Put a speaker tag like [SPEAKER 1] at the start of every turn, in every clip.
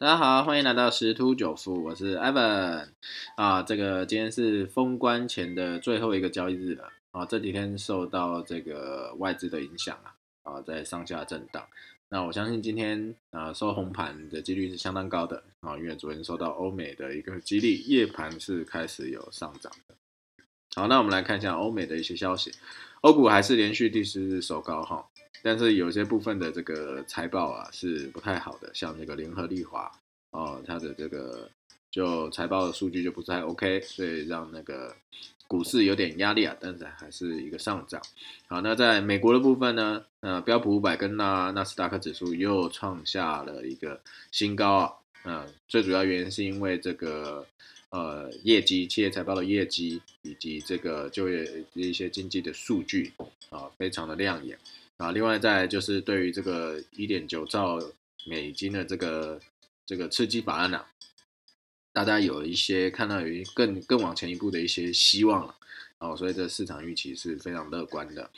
[SPEAKER 1] 大家好，欢迎来到十突九富，我是 Evan 啊。这个今天是封关前的最后一个交易日了啊。这几天受到这个外资的影响啊，啊，在上下震荡。那我相信今天啊收红盘的几率是相当高的啊，因为昨天受到欧美的一个激励，夜盘是开始有上涨的。好，那我们来看一下欧美的一些消息，欧股还是连续第十日收高哈。但是有些部分的这个财报啊是不太好的，像这个联合利华哦，它的这个就财报的数据就不太 OK，所以让那个股市有点压力啊，但是还是一个上涨。好，那在美国的部分呢，呃，标普五百跟纳纳斯达克指数又创下了一个新高啊，嗯，最主要原因是因为这个呃业绩，企业财报的业绩以及这个就业一些经济的数据啊，非常的亮眼。啊，另外再就是对于这个一点九兆美金的这个这个刺激法案呢，大家有一些看到有更更往前一步的一些希望了，哦，所以这市场预期是非常乐观的。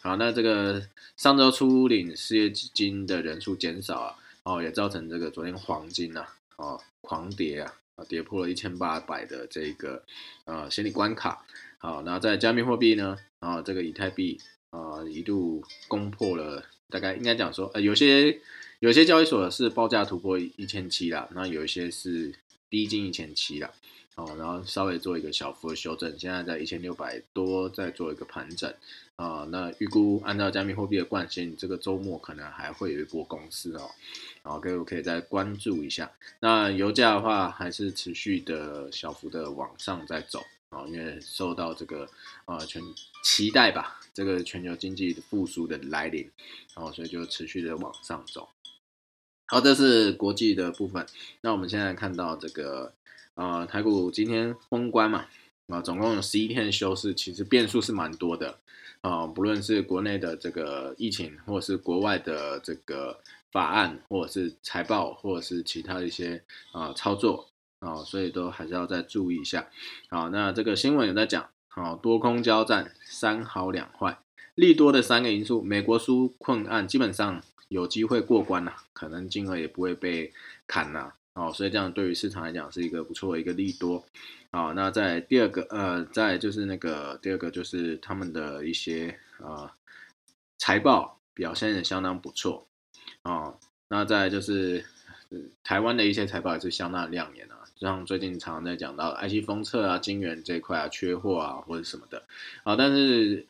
[SPEAKER 1] 好，那这个上周初领失业金的人数减少啊，哦，也造成这个昨天黄金呐，哦，狂跌啊，啊，跌破了一千八百的这个呃心理关卡。好，那在加密货币呢，啊，这个以太币。啊，一度攻破了，大概应该讲说，呃，有些有些交易所是报价突破一千七啦，那有一些是逼近一千七啦，哦，然后稍微做一个小幅的修正，现在在一千六百多，再做一个盘整，啊，那预估按照加密货币的惯性，这个周末可能还会有一波公司哦，然后各位可以再关注一下。那油价的话，还是持续的小幅的往上在走。啊，因为受到这个啊全期待吧，这个全球经济复苏的来临，然后所以就持续的往上走。好，这是国际的部分。那我们现在看到这个呃台股今天封关嘛，啊总共有十一天休市，其实变数是蛮多的啊，不论是国内的这个疫情，或者是国外的这个法案，或者是财报，或者是其他的一些啊操作。哦，所以都还是要再注意一下。好，那这个新闻有在讲，好，多空交战，三好两坏，利多的三个因素，美国纾困案基本上有机会过关了，可能金额也不会被砍了。哦，所以这样对于市场来讲是一个不错的一个利多。好，那在第二个，呃，在就是那个第二个就是他们的一些呃财报表现也相当不错。哦，那再就是台湾的一些财报也是相当亮眼的。像最近常在讲到 IC 封测啊、晶圆这一块啊缺货啊或者什么的啊，但是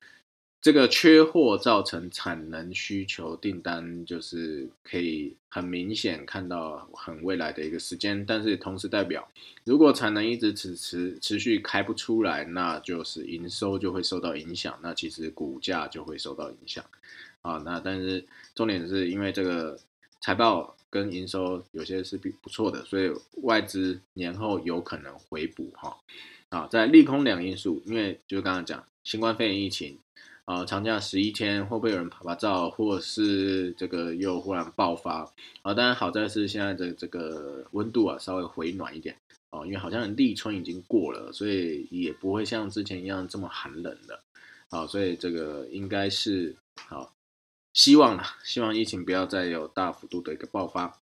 [SPEAKER 1] 这个缺货造成产能需求订单就是可以很明显看到很未来的一个时间，但是同时代表如果产能一直持持持续开不出来，那就是营收就会受到影响，那其实股价就会受到影响啊。那但是重点是因为这个财报。跟营收有些是比不错的，所以外资年后有可能回补哈。啊，在利空两因素，因为就刚刚讲新冠肺炎疫情，啊，长假十一天会不会有人拍拍照，或是这个又忽然爆发？啊，当然好在是现在的这个温度啊稍微回暖一点哦，因为好像立春已经过了，所以也不会像之前一样这么寒冷的。啊，所以这个应该是好。希望啦，希望疫情不要再有大幅度的一个爆发。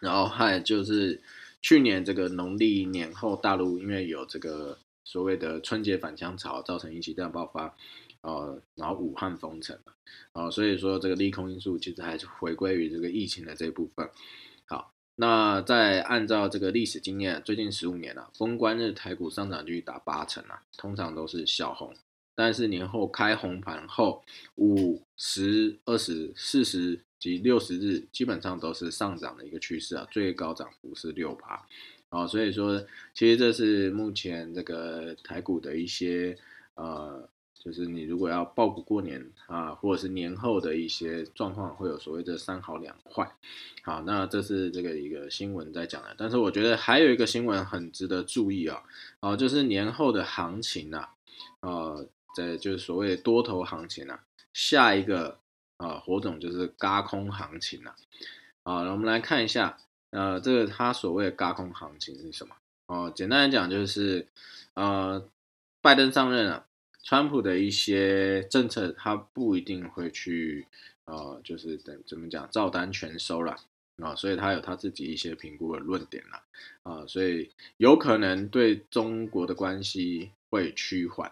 [SPEAKER 1] 然后还有就是去年这个农历年后，大陆因为有这个所谓的春节返乡潮，造成疫情大爆发，呃，然后武汉封城了，啊，所以说这个利空因素其实还是回归于这个疫情的这部分。好，那再按照这个历史经验，最近十五年啊，封关日台股上涨率达八成啊，通常都是小红。但是年后开红盘后，五十、二十、四十及六十日基本上都是上涨的一个趋势啊，最高涨幅是六趴，啊，所以说其实这是目前这个台股的一些呃，就是你如果要报股过年啊，或者是年后的一些状况，会有所谓的三好两坏。好，那这是这个一个新闻在讲的，但是我觉得还有一个新闻很值得注意啊，啊，就是年后的行情啊，呃。在就是所谓多头行情啊，下一个啊火种就是嘎空行情啊，啊，我们来看一下，呃，这个它所谓的嘎空行情是什么？哦，简单来讲就是，呃，拜登上任了，川普的一些政策他不一定会去，呃，就是怎怎么讲照单全收了，啊，所以他有他自己一些评估的论点了啊，所以有可能对中国的关系会趋缓。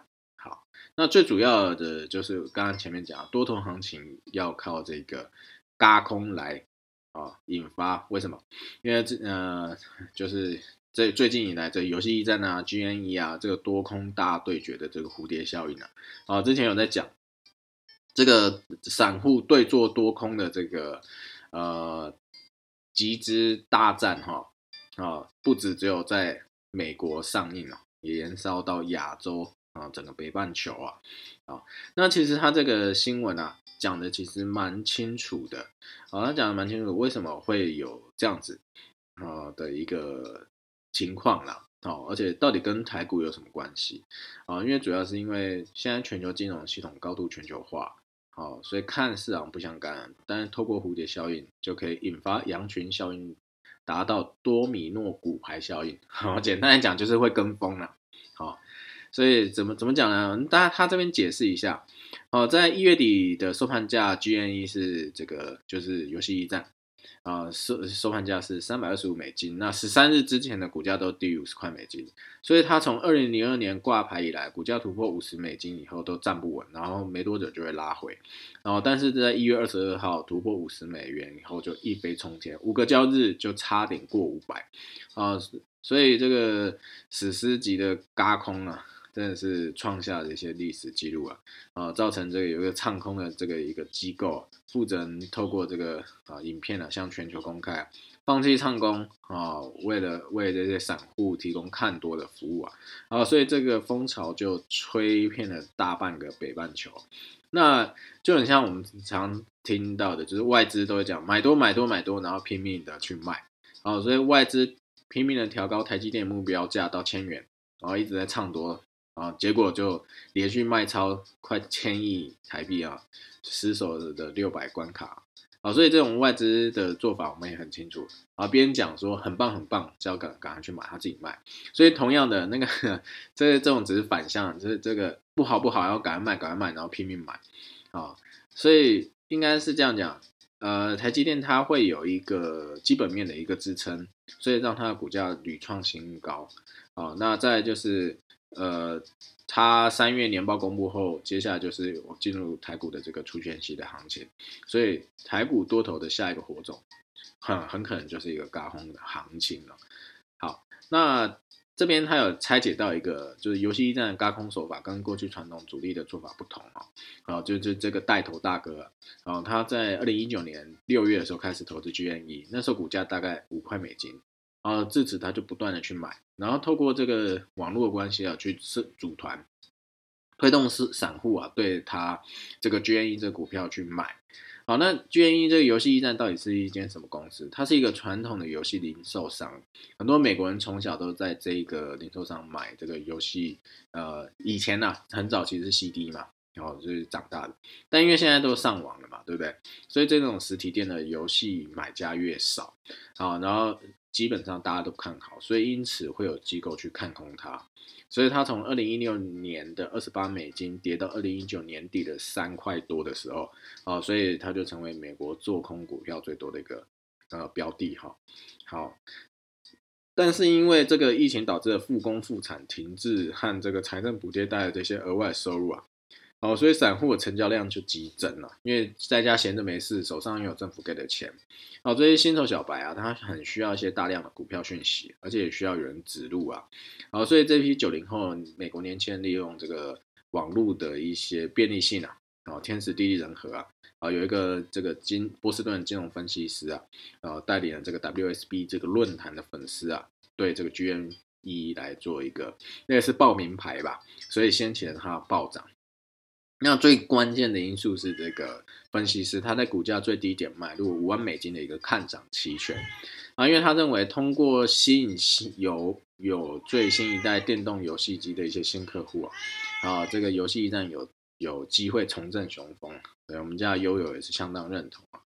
[SPEAKER 1] 那最主要的就是刚刚前面讲，多头行情要靠这个嘎空来啊引发。为什么？因为这呃，就是这最近以来这游戏驿站啊、GNE 啊这个多空大对决的这个蝴蝶效应啊，啊，之前有在讲这个散户对做多空的这个呃。集资大战哈啊，不止只有在美国上映了，也延烧到亚洲啊，整个北半球啊啊。那其实他这个新闻啊，讲的其实蛮清楚的啊，他讲的蛮清楚，为什么会有这样子啊的一个情况啦。哦，而且到底跟台股有什么关系啊？因为主要是因为现在全球金融系统高度全球化。哦，所以看似啊不相干，但是透过蝴蝶效应就可以引发羊群效应，达到多米诺骨牌效应。好，简单来讲就是会跟风了。好，所以怎么怎么讲呢？大家他这边解释一下。哦，在一月底的收盘价，GNE 是这个就是游戏驿站。啊，收收盘价是三百二十五美金，那十三日之前的股价都低于五十块美金，所以它从二零零二年挂牌以来，股价突破五十美金以后都站不稳，然后没多久就会拉回，然后但是在一月二十二号突破五十美元以后就一飞冲天，五个交易日就差点过五百，啊，所以这个史诗级的嘎空啊。真的是创下了一些历史记录啊！啊，造成这个有一个唱空的这个一个机构负责人透过这个啊影片啊向全球公开，放弃唱空啊，为了为这些散户提供看多的服务啊，啊，所以这个风潮就吹遍了大半个北半球。那就很像我们常听到的，就是外资都会讲买多买多买多，然后拼命的去卖啊，所以外资拼命的调高台积电目标价到千元，然后一直在唱多。啊，结果就连续卖超快千亿台币啊，失守的六百关卡啊，所以这种外资的做法我们也很清楚啊。别人讲说很棒很棒，就要赶赶快去买，他自己卖。所以同样的那个，这这种只是反向，就是这个不好不好要赶快卖赶快卖，然后拼命买啊。所以应该是这样讲，呃，台积电它会有一个基本面的一个支撑，所以让它的股价屡创新高啊。那再就是。呃，它三月年报公布后，接下来就是我进入台股的这个出圈期的行情，所以台股多头的下一个火种，很很可能就是一个高空的行情了。好，那这边他有拆解到一个，就是游戏驿站的高空手法跟过去传统主力的做法不同啊，然后，就是这个带头大哥，然后他在二零一九年六月的时候开始投资 GNE，那时候股价大概五块美金。啊，自此他就不断的去买，然后透过这个网络的关系啊，去是组团，推动是散户啊，对他这个 GNE 这股票去买。好，那 GNE 这个游戏驿站到底是一间什么公司？它是一个传统的游戏零售商，很多美国人从小都在这个零售商买这个游戏。呃，以前呢，很早其实是 CD 嘛，然后就是长大的，但因为现在都上网了嘛，对不对？所以这种实体店的游戏买家越少，啊，然后。基本上大家都看好，所以因此会有机构去看空它，所以它从二零一六年的二十八美金跌到二零一九年底的三块多的时候，啊，所以它就成为美国做空股票最多的一个呃标的哈。好，但是因为这个疫情导致的复工复产停滞和这个财政补贴带来的这些额外收入啊。哦，所以散户的成交量就激增了，因为在家闲着没事，手上又有政府给的钱。哦，这些新手小白啊，他很需要一些大量的股票讯息，而且也需要有人指路啊。哦，所以这批九零后美国年轻人利用这个网络的一些便利性啊，哦，天时地利人和啊，啊，有一个这个金波士顿金融分析师啊，呃，带领了这个 WSB 这个论坛的粉丝啊，对这个 GME 来做一个那个是报名牌吧，所以先前它暴涨。那最关键的因素是这个分析师他在股价最低点买入五万美金的一个看涨期权啊，因为他认为通过吸引新有有最新一代电动游戏机的一些新客户啊，啊，这个游戏一旦有有机会重振雄风，对我们家悠悠也是相当认同啊，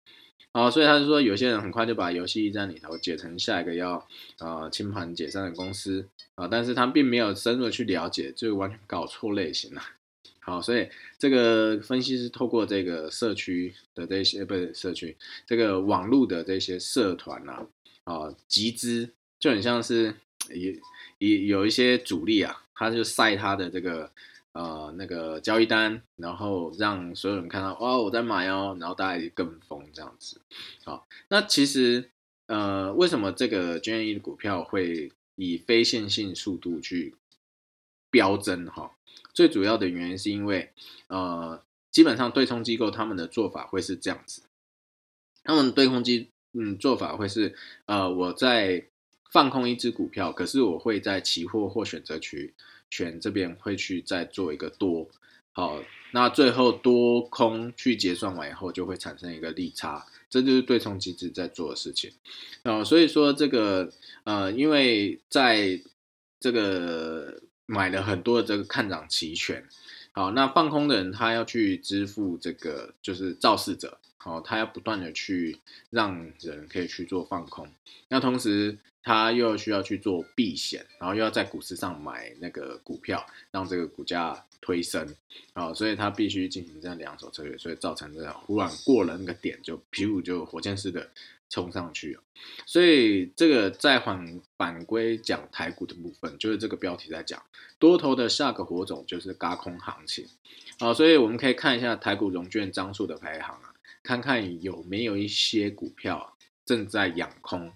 [SPEAKER 1] 啊，所以他就说有些人很快就把游戏驿站里头解成下一个要啊清盘解散的公司啊，但是他并没有深入去了解，就完全搞错类型了。好，所以这个分析是透过这个社区的这些不是社区，这个网络的这些社团啊，啊集资就很像是有有有一些主力啊，他就晒他的这个呃那个交易单，然后让所有人看到哦我在买哦，然后大家也跟风这样子。好，那其实呃为什么这个 GNE 的股票会以非线性速度去飙增哈？最主要的原因是因为，呃，基本上对冲机构他们的做法会是这样子，他们对冲机嗯做法会是，呃，我在放空一只股票，可是我会在期货或选择区选这边会去再做一个多，好，那最后多空去结算完以后就会产生一个利差，这就是对冲机制在做的事情，啊，所以说这个呃，因为在这个。买了很多的这个看涨期权，好，那放空的人他要去支付这个就是肇事者，好，他要不断的去让人可以去做放空，那同时他又需要去做避险，然后又要在股市上买那个股票，让这个股价推升，啊，所以他必须进行这样两手策略，所以造成这样忽然过了那个点就皮股就火箭式的。冲上去所以这个在反反归讲台股的部分，就是这个标题在讲多头的下个火种就是嘎空行情啊，所以我们可以看一下台股融券张数的排行啊，看看有没有一些股票正在养空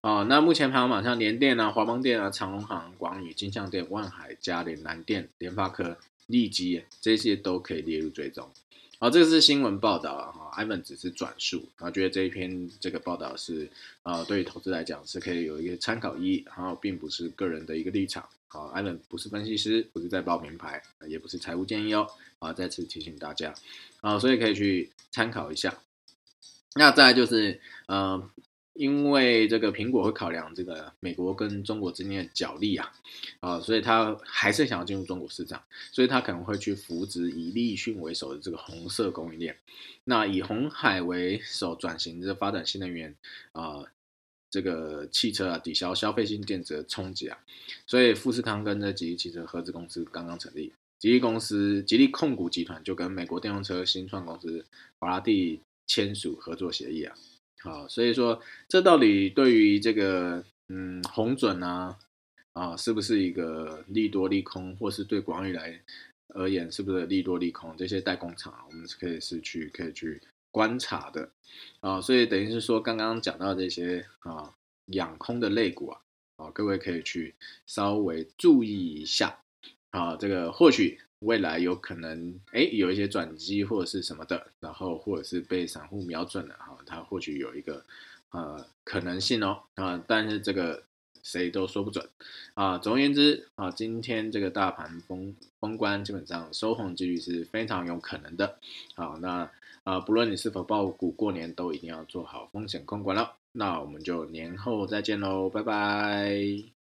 [SPEAKER 1] 啊。那目前排行榜上，联电啊、华邦电啊、长隆行、广宇、金相电、万海、嘉联、南电、联发科、利基这些都可以列入追踪。好，这个是新闻报道啊，哈，Ivan 只是转述，然后觉得这一篇这个报道是，呃，对于投资来讲是可以有一个参考意义，然后并不是个人的一个立场。好，Ivan 不是分析师，不是在报名牌，也不是财务建议哦，啊，再次提醒大家，啊，所以可以去参考一下。那再就是，呃。因为这个苹果会考量这个美国跟中国之间的角力啊，啊，所以他还是想要进入中国市场，所以他可能会去扶植以立讯为首的这个红色供应链，那以红海为首转型这发展新能源啊，这个汽车啊抵消消费性电子的冲击啊，所以富士康跟这吉利汽车合资公司刚刚成立，吉利公司吉利控股集团就跟美国电动车新创公司法拉第签署合作协议啊。好，所以说这到底对于这个嗯红准啊啊是不是一个利多利空，或是对广宇来而言是不是利多利空？这些代工厂我们是可以是去可以去观察的啊，所以等于是说刚刚讲到这些啊养空的类股啊啊，各位可以去稍微注意一下啊，这个或许。未来有可能哎有一些转机或者是什么的，然后或者是被散户瞄准了哈，它或许有一个呃可能性哦啊，但是这个谁都说不准啊。总而言之啊，今天这个大盘封封关基本上收红几率是非常有可能的。好，那啊不论你是否爆股过年，都一定要做好风险控管了。那我们就年后再见喽，拜拜。